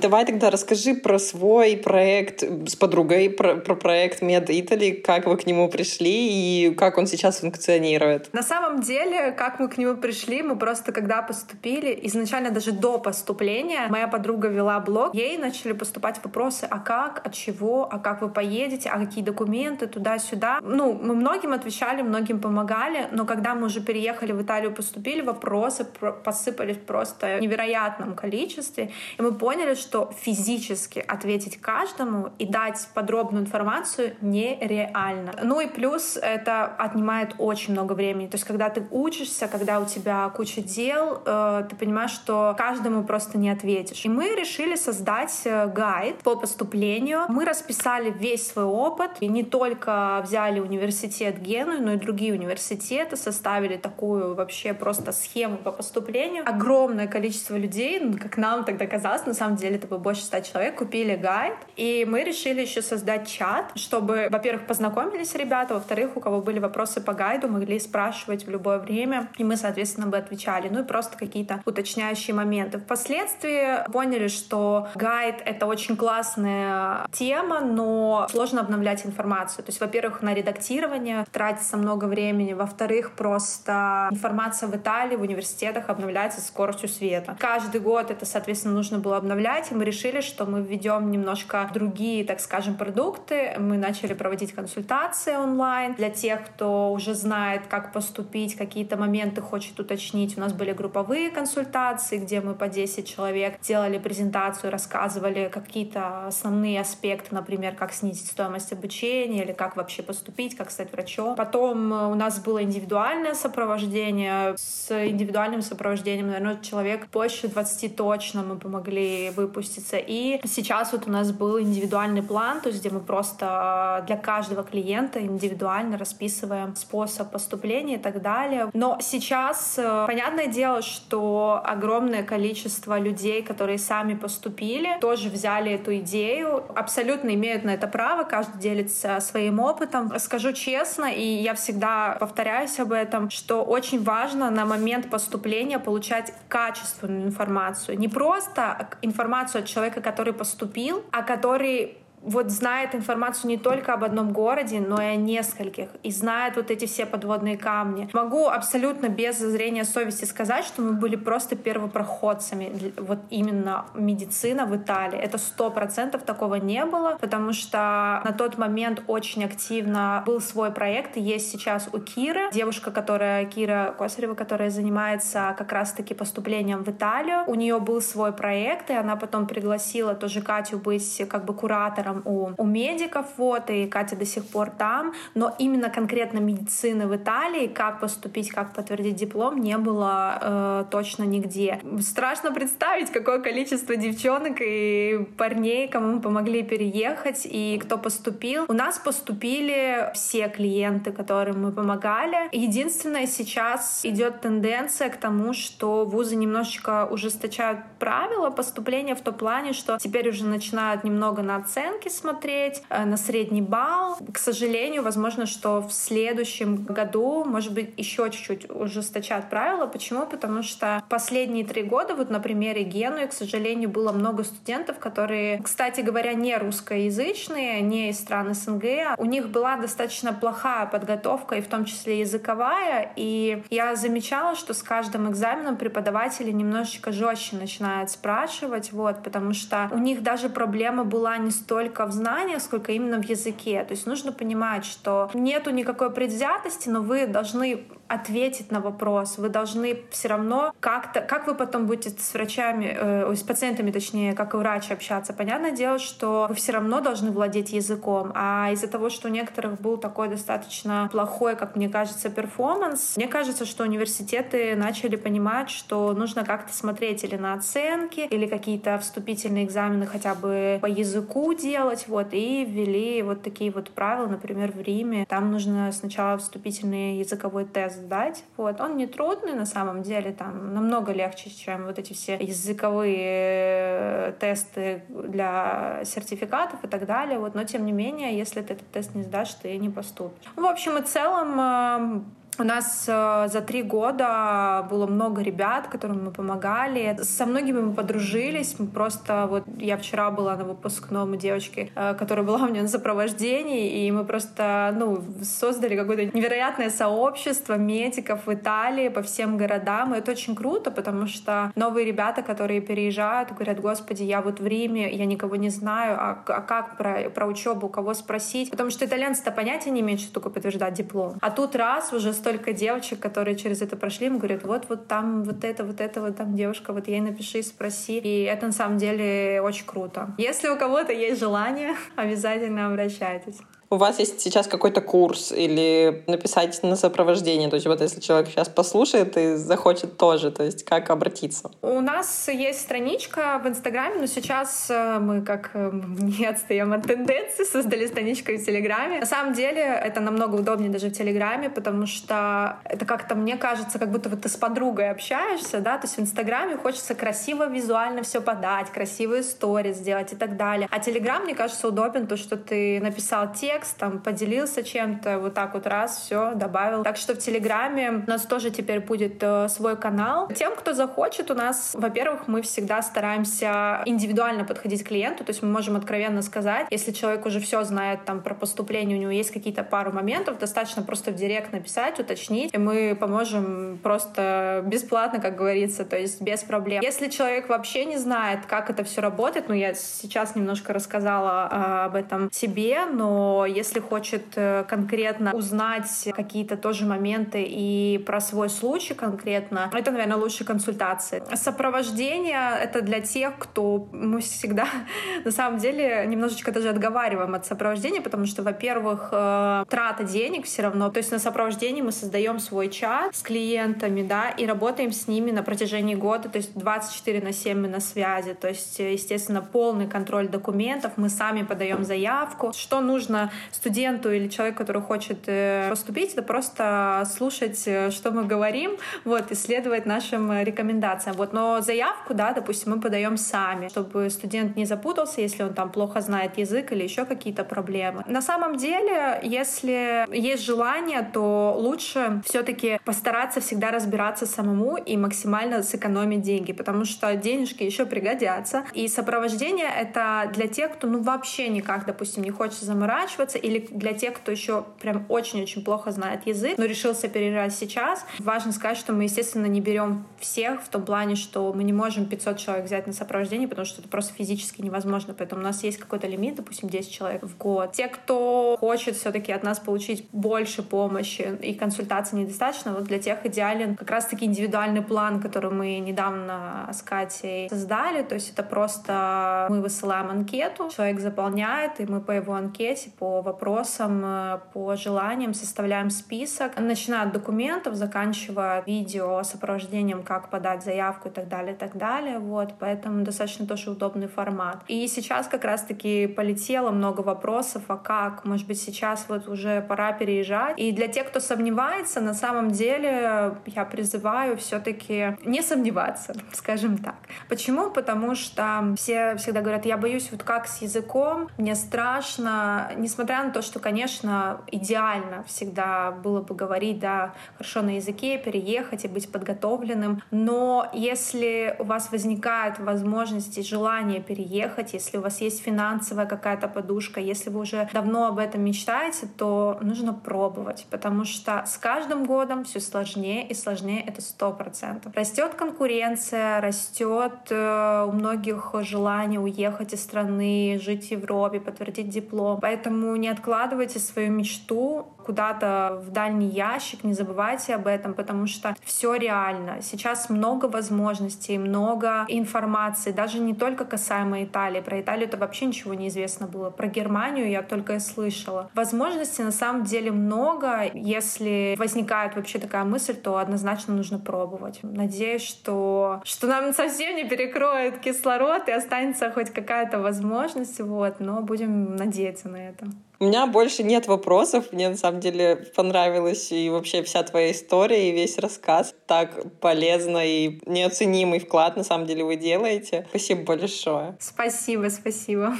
Давай тогда расскажи про свой проект с подругой, про, про проект Med Italy, как вы к нему пришли и как он сейчас функционирует. На самом деле, как мы к нему пришли, мы просто когда поступили, изначально даже до поступления, моя подруга вела блог, ей начали поступать вопросы, а как, от чего, а как вы поедете, а какие документы, туда-сюда. Ну, мы многим отвечали, многим помогали, но когда мы уже переехали в Италию, поступили, вопросы посыпались просто в невероятном количестве, и мы поняли, что что физически ответить каждому и дать подробную информацию нереально. Ну и плюс это отнимает очень много времени. То есть когда ты учишься, когда у тебя куча дел, э, ты понимаешь, что каждому просто не ответишь. И мы решили создать э, гайд по поступлению. Мы расписали весь свой опыт. И не только взяли университет Гену, но и другие университеты, составили такую вообще просто схему по поступлению. Огромное количество людей, ну, как нам тогда казалось, на самом деле это было больше ста человек, купили гайд. И мы решили еще создать чат, чтобы, во-первых, познакомились ребята, во-вторых, у кого были вопросы по гайду, могли спрашивать в любое время, и мы, соответственно, бы отвечали. Ну и просто какие-то уточняющие моменты. Впоследствии поняли, что гайд — это очень классная тема, но сложно обновлять информацию. То есть, во-первых, на редактирование тратится много времени, во-вторых, просто информация в Италии, в университетах обновляется скоростью света. Каждый год это, соответственно, нужно было обновлять, и мы решили, что мы введем немножко другие, так скажем, продукты. Мы начали проводить консультации онлайн для тех, кто уже знает, как поступить, какие-то моменты хочет уточнить. У нас были групповые консультации, где мы по 10 человек делали презентацию, рассказывали какие-то основные аспекты, например, как снизить стоимость обучения или как вообще поступить, как стать врачом. Потом э, у нас было индивидуальное сопровождение. С индивидуальным сопровождением, наверное, человек больше 20 точно мы помогли выпуститься. И сейчас вот у нас был индивидуальный план, то есть где мы просто для каждого клиента индивидуально расписываем способ поступления и так далее. Но сейчас, э, понятное дело, что огромное количество людей, которые сами поступили, тоже взяли эту идею, абсолютно имеют на это право, каждый делится своим опытом. Скажу честно, и я всегда повторяюсь об этом, что очень важно на момент поступления получать качественную информацию. Не просто информацию от человека, который поступил, а который вот знает информацию не только об одном городе, но и о нескольких, и знает вот эти все подводные камни. Могу абсолютно без зазрения совести сказать, что мы были просто первопроходцами, вот именно медицина в Италии. Это сто процентов такого не было, потому что на тот момент очень активно был свой проект, есть сейчас у Киры, девушка, которая, Кира Косарева, которая занимается как раз-таки поступлением в Италию. У нее был свой проект, и она потом пригласила тоже Катю быть как бы куратором куратором у, у медиков, вот, и Катя до сих пор там, но именно конкретно медицины в Италии, как поступить, как подтвердить диплом, не было э, точно нигде. Страшно представить, какое количество девчонок и парней, кому мы помогли переехать, и кто поступил. У нас поступили все клиенты, которым мы помогали. Единственное, сейчас идет тенденция к тому, что вузы немножечко ужесточают правила поступления в том плане, что теперь уже начинают немного на оценки оценки смотреть, э, на средний балл. К сожалению, возможно, что в следующем году, может быть, еще чуть-чуть ужесточат правила. Почему? Потому что последние три года, вот на примере Генуи, к сожалению, было много студентов, которые, кстати говоря, не русскоязычные, не из стран СНГ. У них была достаточно плохая подготовка, и в том числе языковая. И я замечала, что с каждым экзаменом преподаватели немножечко жестче начинают спрашивать, вот, потому что у них даже проблема была не столько столько в знаниях, сколько именно в языке. То есть нужно понимать, что нету никакой предвзятости, но вы должны ответить на вопрос. Вы должны все равно как-то... Как вы потом будете с врачами, э, с пациентами, точнее, как и врач общаться? Понятное дело, что вы все равно должны владеть языком. А из-за того, что у некоторых был такой достаточно плохой, как мне кажется, перформанс, мне кажется, что университеты начали понимать, что нужно как-то смотреть или на оценки, или какие-то вступительные экзамены хотя бы по языку делать, вот, и ввели вот такие вот правила, например, в Риме. Там нужно сначала вступительный языковой тест сдать. Вот. Он не трудный на самом деле, там намного легче, чем вот эти все языковые э, тесты для сертификатов и так далее. Вот. Но тем не менее, если ты этот тест не сдашь, ты не поступишь. В общем и целом, э, у нас э, за три года было много ребят, которым мы помогали. Со многими мы подружились. Мы просто вот я вчера была на выпускном у девочки, э, которая была у меня на сопровождении, и мы просто ну создали какое-то невероятное сообщество медиков в Италии по всем городам. И это очень круто, потому что новые ребята, которые переезжают, говорят, господи, я вот в Риме, я никого не знаю, а, а как про, про учебу, кого спросить? Потому что итальянцы-то понятия не имеют, что такое подтверждать диплом. А тут раз уже 100 столько девочек, которые через это прошли, им говорят, вот, вот там, вот это, вот это, вот там девушка, вот ей напиши, спроси. И это на самом деле очень круто. Если у кого-то есть желание, обязательно обращайтесь у вас есть сейчас какой-то курс или написать на сопровождение? То есть вот если человек сейчас послушает и захочет тоже, то есть как обратиться? У нас есть страничка в Инстаграме, но сейчас э, мы как э, не отстаем от тенденции, создали страничку в Телеграме. На самом деле это намного удобнее даже в Телеграме, потому что это как-то, мне кажется, как будто вот ты с подругой общаешься, да, то есть в Инстаграме хочется красиво визуально все подать, красивые истории сделать и так далее. А Телеграм, мне кажется, удобен то, что ты написал текст, текст, там поделился чем-то, вот так вот раз, все, добавил. Так что в Телеграме у нас тоже теперь будет э, свой канал. Тем, кто захочет, у нас, во-первых, мы всегда стараемся индивидуально подходить к клиенту, то есть мы можем откровенно сказать, если человек уже все знает там про поступление, у него есть какие-то пару моментов, достаточно просто в директ написать, уточнить, и мы поможем просто бесплатно, как говорится, то есть без проблем. Если человек вообще не знает, как это все работает, ну я сейчас немножко рассказала а, об этом себе, но если хочет э, конкретно узнать какие-то тоже моменты и про свой случай конкретно, это, наверное, лучшие консультации. Сопровождение — это для тех, кто мы всегда, на самом деле, немножечко даже отговариваем от сопровождения, потому что, во-первых, э, трата денег все равно. То есть на сопровождении мы создаем свой чат с клиентами, да, и работаем с ними на протяжении года, то есть 24 на 7 мы на связи. То есть, естественно, полный контроль документов, мы сами подаем заявку. Что нужно студенту или человеку, который хочет э, поступить, это просто слушать, э, что мы говорим, вот, и следовать нашим рекомендациям. Вот, но заявку, да, допустим, мы подаем сами, чтобы студент не запутался, если он там плохо знает язык или еще какие-то проблемы. На самом деле, если есть желание, то лучше все-таки постараться всегда разбираться самому и максимально сэкономить деньги, потому что денежки еще пригодятся. И сопровождение — это для тех, кто ну вообще никак, допустим, не хочет заморачиваться, переучиваться, или для тех, кто еще прям очень-очень плохо знает язык, но решился переезжать сейчас, важно сказать, что мы, естественно, не берем всех в том плане, что мы не можем 500 человек взять на сопровождение, потому что это просто физически невозможно. Поэтому у нас есть какой-то лимит, допустим, 10 человек в год. Те, кто хочет все-таки от нас получить больше помощи и консультации недостаточно, вот для тех идеален как раз-таки индивидуальный план, который мы недавно с Катей создали. То есть это просто мы высылаем анкету, человек заполняет, и мы по его анкете, по вопросам, э, по желаниям составляем список, начиная от документов, заканчивая видео сопровождением, как подать заявку и так далее, и так далее. Вот, поэтому достаточно тоже удобный формат. И сейчас как раз-таки полетело много вопросов, а как, может быть, сейчас вот уже пора переезжать. И для тех, кто сомневается, на самом деле я призываю все-таки не сомневаться, скажем так. Почему? Потому что все всегда говорят, я боюсь вот как с языком, мне страшно, несмотря несмотря на то, что, конечно, идеально всегда было бы говорить, да, хорошо на языке, переехать и быть подготовленным, но если у вас возникает возможность и желание переехать, если у вас есть финансовая какая-то подушка, если вы уже давно об этом мечтаете, то нужно пробовать, потому что с каждым годом все сложнее и сложнее, это сто процентов. Растет конкуренция, растет э, у многих желание уехать из страны, жить в Европе, подтвердить диплом, поэтому не откладывайте свою мечту куда-то в дальний ящик, не забывайте об этом, потому что все реально. Сейчас много возможностей, много информации, даже не только касаемо Италии. Про Италию это вообще ничего не известно было. Про Германию я только и слышала. Возможностей на самом деле много. Если возникает вообще такая мысль, то однозначно нужно пробовать. Надеюсь, что, что нам совсем не перекроет кислород и останется хоть какая-то возможность, вот, но будем надеяться на это. У меня больше нет вопросов. Мне на самом деле понравилась и вообще вся твоя история, и весь рассказ. Так полезно и неоценимый вклад на самом деле вы делаете. Спасибо большое. Спасибо, спасибо.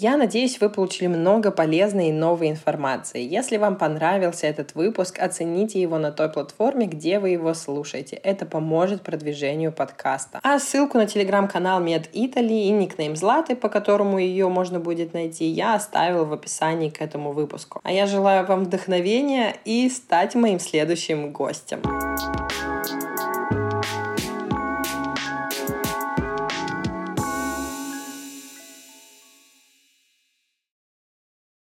Я надеюсь, вы получили много полезной и новой информации. Если вам понравился этот выпуск, оцените его на той платформе, где вы его слушаете. Это поможет продвижению подкаста. А ссылку на телеграм-канал Med Italy и никнейм Златы, по которому ее можно будет найти, я оставила в описании к этому выпуску. А я желаю вам вдохновения и стать моим следующим гостем.